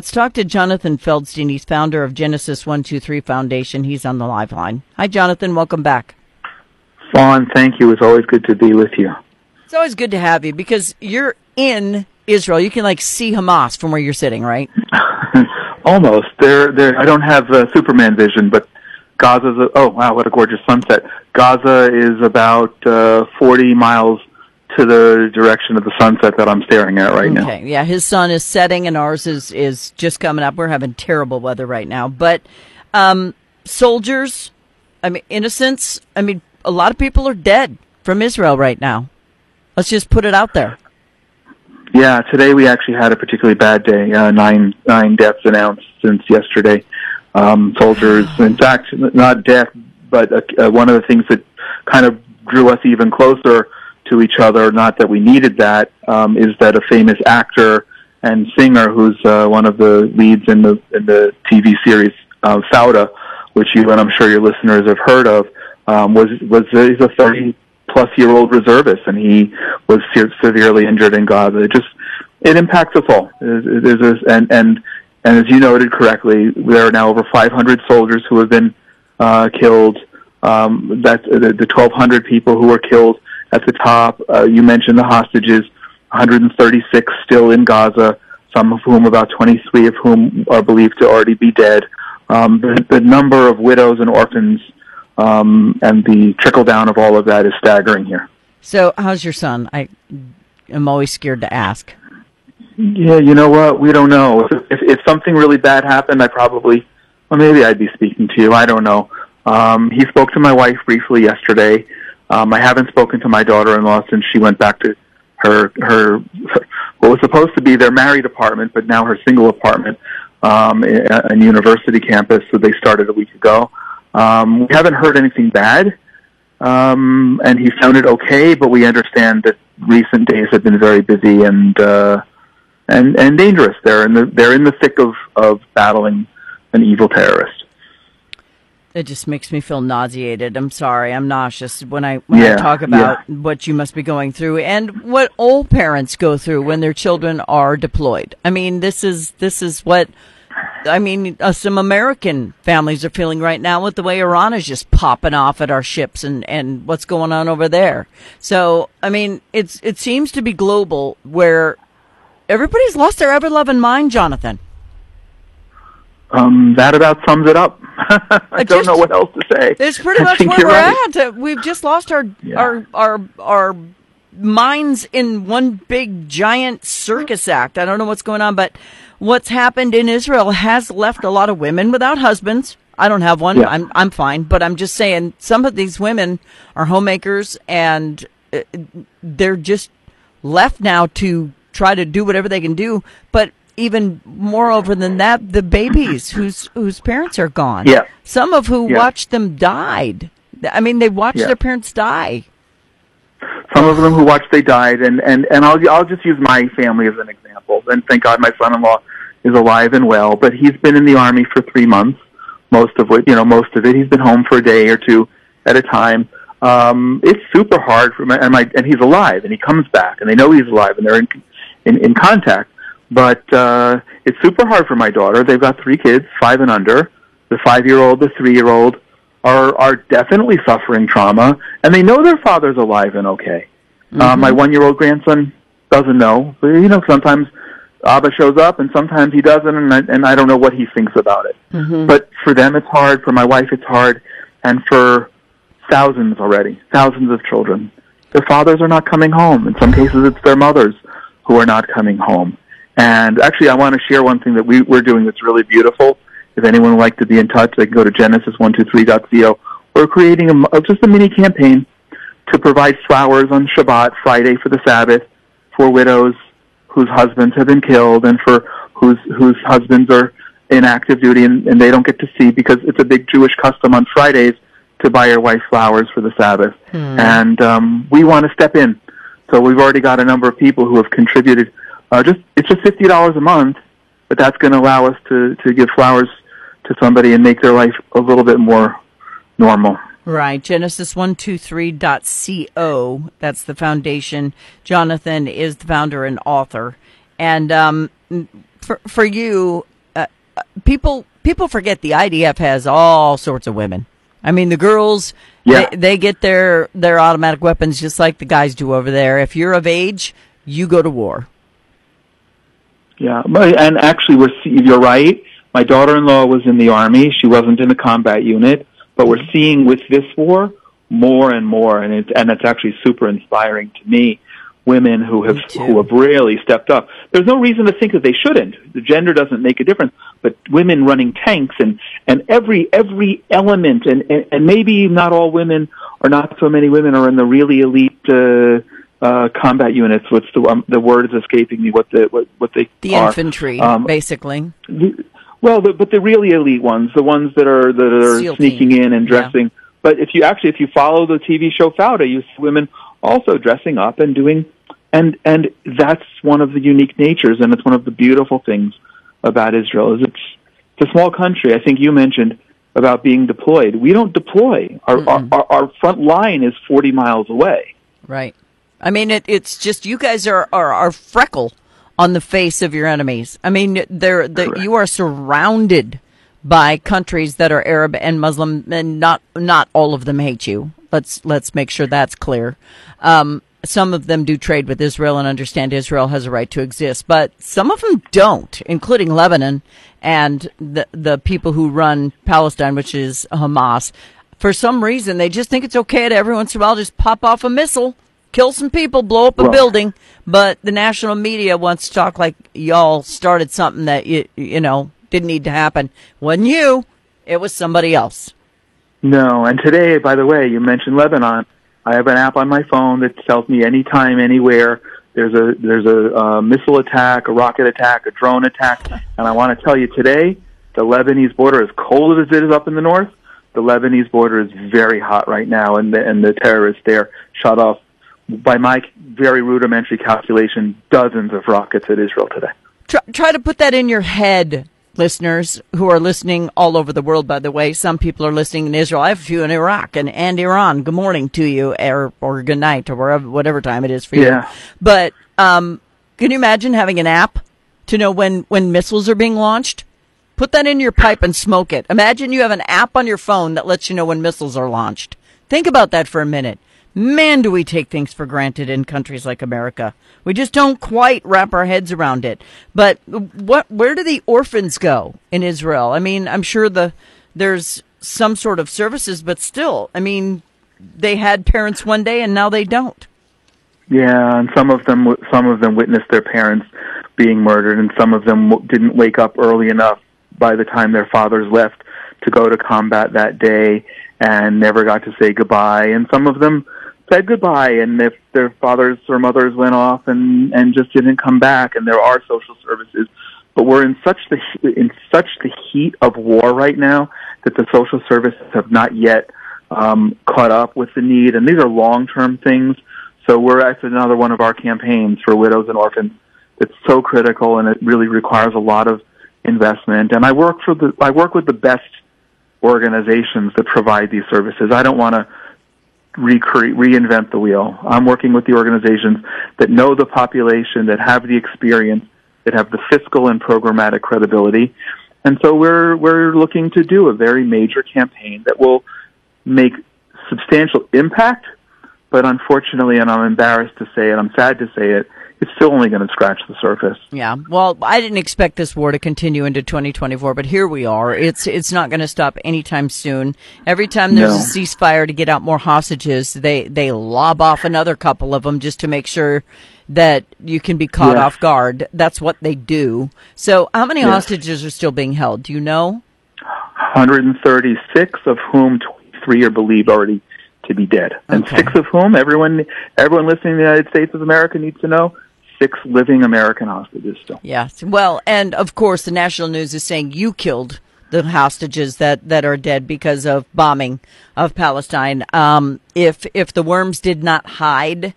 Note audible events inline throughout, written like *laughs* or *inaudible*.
Let's talk to Jonathan Feldstein. He's founder of Genesis 123 Foundation. He's on the live line. Hi, Jonathan. Welcome back. Fawn, thank you. It's always good to be with you. It's always good to have you because you're in Israel. You can like see Hamas from where you're sitting, right? *laughs* Almost. There, there. I don't have uh, Superman vision, but Gaza's. A, oh wow, what a gorgeous sunset! Gaza is about uh, 40 miles to the direction of the sunset that I'm staring at right now. Okay, yeah, his sun is setting and ours is is just coming up. We're having terrible weather right now, but um, soldiers, I mean innocents. I mean, a lot of people are dead from Israel right now. Let's just put it out there. Yeah, today we actually had a particularly bad day. Uh, nine nine deaths announced since yesterday. Um, soldiers, *sighs* in fact, not death, but uh, one of the things that kind of drew us even closer to each other, not that we needed that, um, is that a famous actor and singer who's uh, one of the leads in the in the TV series uh, Fauda, which you and I'm sure your listeners have heard of, um, was was he's a 30 plus year old reservist, and he was se- severely injured in Gaza. It just it impacts us all. There's a, and and and as you noted correctly, there are now over 500 soldiers who have been uh, killed. Um, that the, the 1,200 people who were killed at the top. Uh, you mentioned the hostages, 136 still in Gaza, some of whom, about 23 of whom, are believed to already be dead. Um, the, the number of widows and orphans um, and the trickle down of all of that is staggering here. So, how's your son? I am always scared to ask. Yeah, you know what? We don't know. If, if, if something really bad happened, I probably, well, maybe I'd be speaking to you. I don't know. Um, he spoke to my wife briefly yesterday. Um, I haven't spoken to my daughter-in-law since she went back to her her what was supposed to be their married apartment, but now her single apartment um, in university campus. So they started a week ago. Um, we haven't heard anything bad, um, and he sounded okay. But we understand that recent days have been very busy and uh, and and dangerous. They're in the they're in the thick of of battling an evil terrorist. It just makes me feel nauseated. I'm sorry, I'm nauseous when I when yeah, I talk about yeah. what you must be going through and what all parents go through when their children are deployed. I mean, this is this is what I mean. Uh, some American families are feeling right now with the way Iran is just popping off at our ships and and what's going on over there. So, I mean, it's it seems to be global where everybody's lost their ever loving mind, Jonathan. Um, that about sums it up. *laughs* I don't know what else to say. It's pretty much where we're right. at. We've just lost our yeah. our our our minds in one big giant circus act. I don't know what's going on, but what's happened in Israel has left a lot of women without husbands. I don't have one. Yeah. I'm I'm fine, but I'm just saying some of these women are homemakers and uh, they're just left now to try to do whatever they can do, but even moreover than that, the babies *coughs* whose whose parents are gone. Yeah. Some of who yeah. watched them died. I mean, they watched yeah. their parents die. Some of them who watched they died, and and and I'll I'll just use my family as an example. And thank God my son-in-law is alive and well, but he's been in the army for three months, most of it, you know, most of it. He's been home for a day or two at a time. Um, it's super hard for my and my and he's alive and he comes back and they know he's alive and they're in in, in contact but uh, it's super hard for my daughter. They've got three kids, five and under. The five-year-old, the three-year-old are are definitely suffering trauma, and they know their father's alive and okay. Uh, mm-hmm. Uh, my one-year-old grandson doesn't know. But, you know, sometimes Abba shows up, and sometimes he doesn't, and I, and I don't know what he thinks about it. Mm-hmm. But for them, it's hard. For my wife, it's hard, and for thousands already, thousands of children, their fathers are not coming home. In some cases, it's their mothers who are not coming home. And actually, I want to share one thing that we, we're doing that's really beautiful. If anyone would like to be in touch, they can go to genesis123.co. We're creating a, just a mini campaign to provide flowers on Shabbat, Friday for the Sabbath, for widows whose husbands have been killed and for whose whose husbands are in active duty and, and they don't get to see because it's a big Jewish custom on Fridays to buy your wife flowers for the Sabbath. Hmm. And um, we want to step in. So we've already got a number of people who have contributed uh, just it's just fifty dollars a month, but that's going to allow us to to give flowers to somebody and make their life a little bit more normal. Right. Genesis123.co. That's the foundation. Jonathan is the founder and author. And um, for, for you, people people forget the IDF has all sorts of women. I mean, the girls Yeah. they, they get their their automatic weapons just like the guys do over there. If you're of age, you go to war. Yeah, but- and actually, we're see- you're right. My daughter-in-law was in the army. She wasn't in a combat unit, but we're seeing with this war more and more, and it's and it's actually super inspiring to me. Women who have who have really stepped up. There's no reason to think that they shouldn't. The gender doesn't make a difference, but women running tanks and and every every element, and and, and maybe not all women or not so many women are in the really elite. Uh, uh, combat units. What's the um, the word is escaping me? What the what what they The are. infantry, Um, basically. the- well, the, but the really elite ones, the ones that are that are SEAL sneaking team. in and Yeah. dressing. But if you actually if you follow the TV show Fauda, you see women also dressing up and doing, and and that's one of the unique natures, and it's one of the beautiful things about Israel is it's it's a small country. I think you mentioned about being deployed. We don't deploy. Our our, our, our front line is forty miles away. Right. I mean, it, it's just you guys are, are, are freckle on the face of your enemies. I mean, they're, you are surrounded by countries that are Arab and Muslim, and not not all of them hate you. Let's let's make sure that's clear. Um, some of them do trade with Israel and understand Israel has a right to exist, but some of them don't, including Lebanon and the the people who run Palestine, which is Hamas. For some reason, they just think it's okay to every once in a while just pop off a missile, kill some people, blow up a Well- building. But the national media wants to talk like y'all started something that you you know didn't need to happen. Wasn't you? It was somebody else. No, and today, by the way, you mentioned Lebanon. I have an app on my phone that tells me anytime, anywhere there's a there's a uh, missile attack, a rocket attack, a drone attack, and I want to tell you today, the Lebanese border, as cold as it is up in the north, the Lebanese border is very hot right now, and the, and the terrorists there shot off, by my very rudimentary calculation, dozens of rockets at Israel today. Try, try to put that in your head, listeners who are listening all over the world, by the way. Some people are listening in Israel. I have a few in Iraq and, and Iran. Good morning to you, or, or good night, or wherever, whatever time it is for you. Yeah. But um, can you imagine having an app to know when, when missiles are being launched? Put that in your pipe and smoke it. Imagine you have an app on your phone that lets you know when missiles are launched. Think about that for a minute. Man, do we take things for granted in countries like America. We just don't quite wrap our heads around it. But what, where do the orphans go in Israel? I mean, I'm sure the, there's some sort of services, but still, I mean, they had parents one day and now they don't. Yeah, and some of them some of them witnessed their parents being murdered, and some of them didn't wake up early enough by the time their fathers left to go to combat that day, and never got to say goodbye. And some of them said goodbye, and if their fathers or mothers went off and and just didn't come back. And there are social services, but we're in such the in such the heat of war right now that the social services have not yet um, caught up with the need, and these are long term things. So we're that's another one of our campaigns for widows and orphans that's so critical, and it really requires a lot of investment. And I work for the I work with the best organizations that provide these services. I don't want to recreate reinvent the wheel. I'm working with the organizations that know the population, that have the experience, that have the fiscal and programmatic credibility. And so we're we're looking to do a very major campaign that will make substantial impact, but unfortunately, and I'm embarrassed to say it, I'm sad to say it, it's still only going to scratch the surface. Yeah. Well, I didn't expect this war to continue into 2024, but here we are. It's it's not going to stop anytime soon. Every time there's No. a ceasefire to get out more hostages, they they lob off another couple of them just to make sure that you can be caught Yes. off guard. That's what they do. So, how many Yes. hostages are still being held? Do you know? 136 of whom 23 are believed already to be dead, and Okay. six of whom everyone everyone listening in the United States of America needs to know six living American hostages still. Yes. Well, and of course, the national news is saying you killed the hostages that, that are dead because of bombing of Palestine. Um, if if the worms did not hide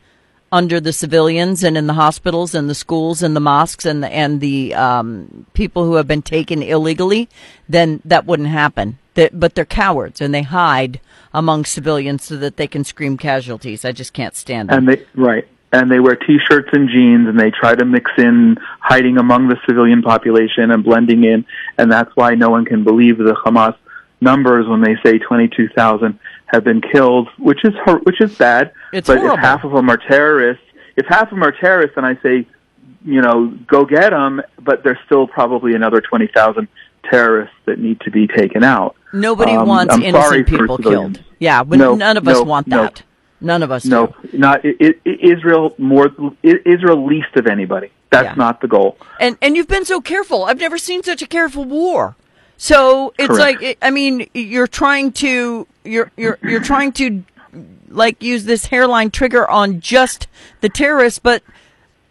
under the civilians and in the hospitals and the schools and the mosques and the, and the um, people who have been taken illegally, then that wouldn't happen. That, but they're cowards and they hide among civilians so that they can scream casualties. I just can't stand them. And they right, and they wear t-shirts and jeans and they try to mix in hiding among the civilian population and blending in and that's why no one can believe the Hamas numbers when they say 22,000 have been killed which is which is bad it's but horrible. if half of them are terrorists if half of them are terrorists then I say you know go get them but there's still probably another 20,000 terrorists that need to be taken out Nobody Um, wants I'm innocent people killed. Yeah, No, none of us no, want no. None of us No, do. not i i Israel. More Israel least of anybody. That's Yeah. not the goal. And and you've been so careful. I've never seen such a careful war. So it's Correct. like I mean, you're trying to you're you're you're trying to like use this hairline trigger on just the terrorists, but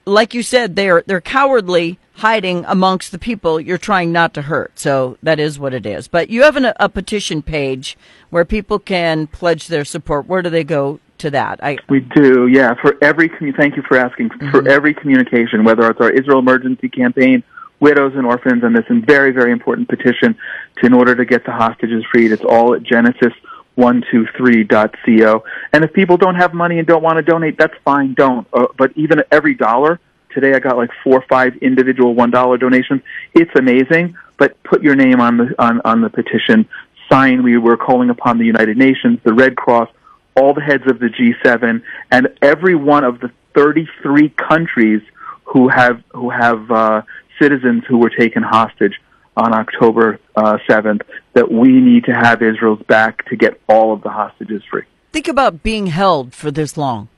like you said, they're they're cowardly hiding amongst the people you're trying not to hurt. So that is what it is. But you have an, a petition page where people can pledge their support. Where do they go to that? I We do, yeah. For every commu- thank you for asking. For every communication, whether it's our Israel Emergency Campaign, widows and orphans, and this very very important petition to in order to get the hostages freed. It's all at Genesis. 123.co. And if people don't have money and don't want to donate, that's fine, don't. Uh, but even every dollar, today I got like four or five individual $1 donations. It's amazing, but put your name on the, on, on the petition. Sign, we were calling upon the United Nations, the Red Cross, all the heads of the G7, and every one of the 33 countries who have, who have, uh, citizens who were taken hostage on October uh, 7th that we need to have Israel's back to get all of the hostages free. think about being held for this long.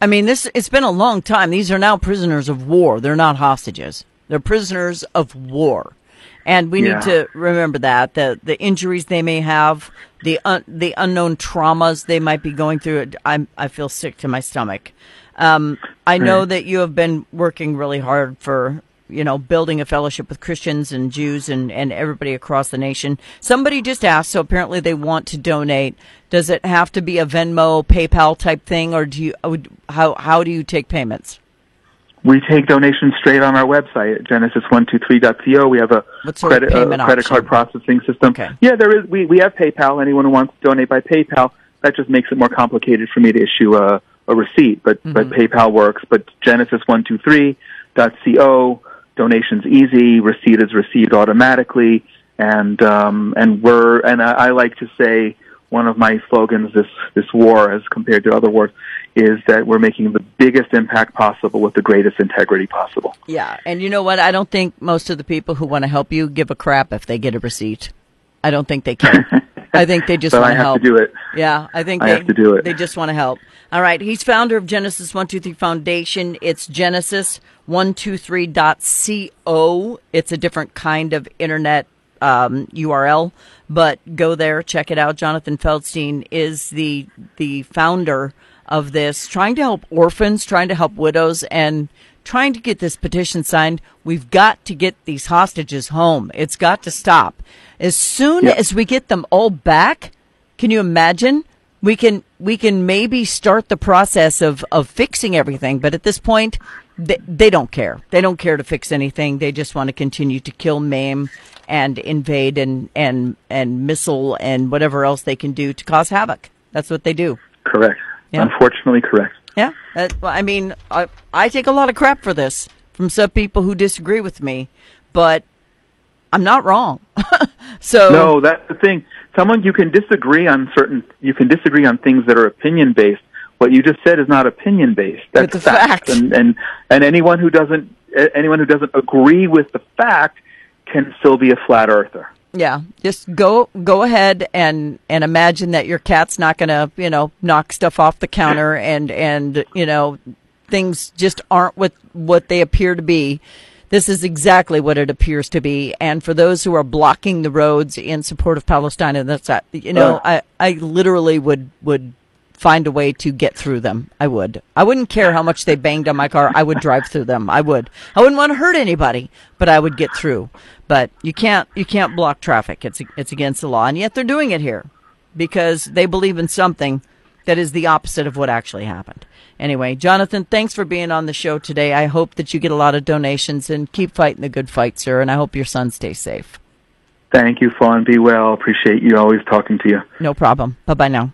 I mean, this it's been a long time. These are now prisoners of war. They're not hostages. They're prisoners of war. And we Yeah. need to remember that the the injuries they may have, the un, the unknown traumas they might be going through. I I feel sick to my stomach. Um, I know Right. that you have been working really hard for you know building a fellowship with Christians and Jews and and everybody across the nation. Somebody just asked, so apparently they want to donate. Does it have to be a Venmo, PayPal type thing, or do you how how do you take payments? We take donations straight on our website at genesis123.co. We have a sort of credit, uh, credit card processing system. Okay. Yeah, there is. We, we have PayPal. Anyone who wants to donate by PayPal, that just makes it more complicated for me to issue a, a receipt. But but Mm-hmm. PayPal works. But genesis123.co. Donations easy. Receipt is received automatically. And um, and we're and I, I like to say one of my slogans this this war as compared to other wars is that we're making the biggest impact possible with the greatest integrity possible. Yeah, and you know what? I don't think most of the people who want to help you give a crap if they get a receipt. I don't think they care. *laughs* I think they just So want I have help. to do it. Yeah, I think I they have to do it. They just want to help. All right, he's founder of Genesis One Two Three Foundation. It's Genesis One Two Three dot co. It's a different kind of internet um, URL, but go there, check it out. Jonathan Feldstein is the the founder of this, trying to help orphans, trying to help widows, and trying to get this petition signed. We've got to get these hostages home. It's got to stop. As soon Yep. as we get them all back, can you imagine? We can we can maybe start the process of of fixing everything, but at this point, they, they don't care. They don't care to fix anything. They just want to continue to kill, maim, and invade and and and missile and whatever else they can do to cause havoc. That's what they do. Correct. Yeah. Unfortunately, correct. Yeah. Uh, well, I mean, I, I take a lot of crap for this from some people who disagree with me, but I'm not wrong. *laughs* so No, that's the thing. Someone you can disagree on certain. You can disagree on things that are opinion based. What you just said is not opinion based. That's It's a fact. And and and anyone who doesn't anyone who doesn't agree with the fact can still be a flat earther. Yeah, just go go ahead and and imagine that your cat's not going to, you know, knock stuff off the counter *laughs* and and you know, things just aren't what what they appear to be. This is exactly what it appears to be. And for those who are blocking the roads in support of Palestine, and that's that, you know, Uh. I I literally would would find a way to get through them. I would. I wouldn't care how much they banged on my car. I would drive through them. I would. I wouldn't want to hurt anybody, but I would get through. But you can't you can't block traffic. It's it's against the law, and yet they're doing it here because they believe in something that is the opposite of what actually happened. Anyway, Jonathan, thanks for being on the show today. I hope that you get a lot of donations and keep fighting the good fight, sir. And I hope your son stays safe. Thank you, Fawn. Be well. Appreciate you always talking to you. No problem. Bye bye now.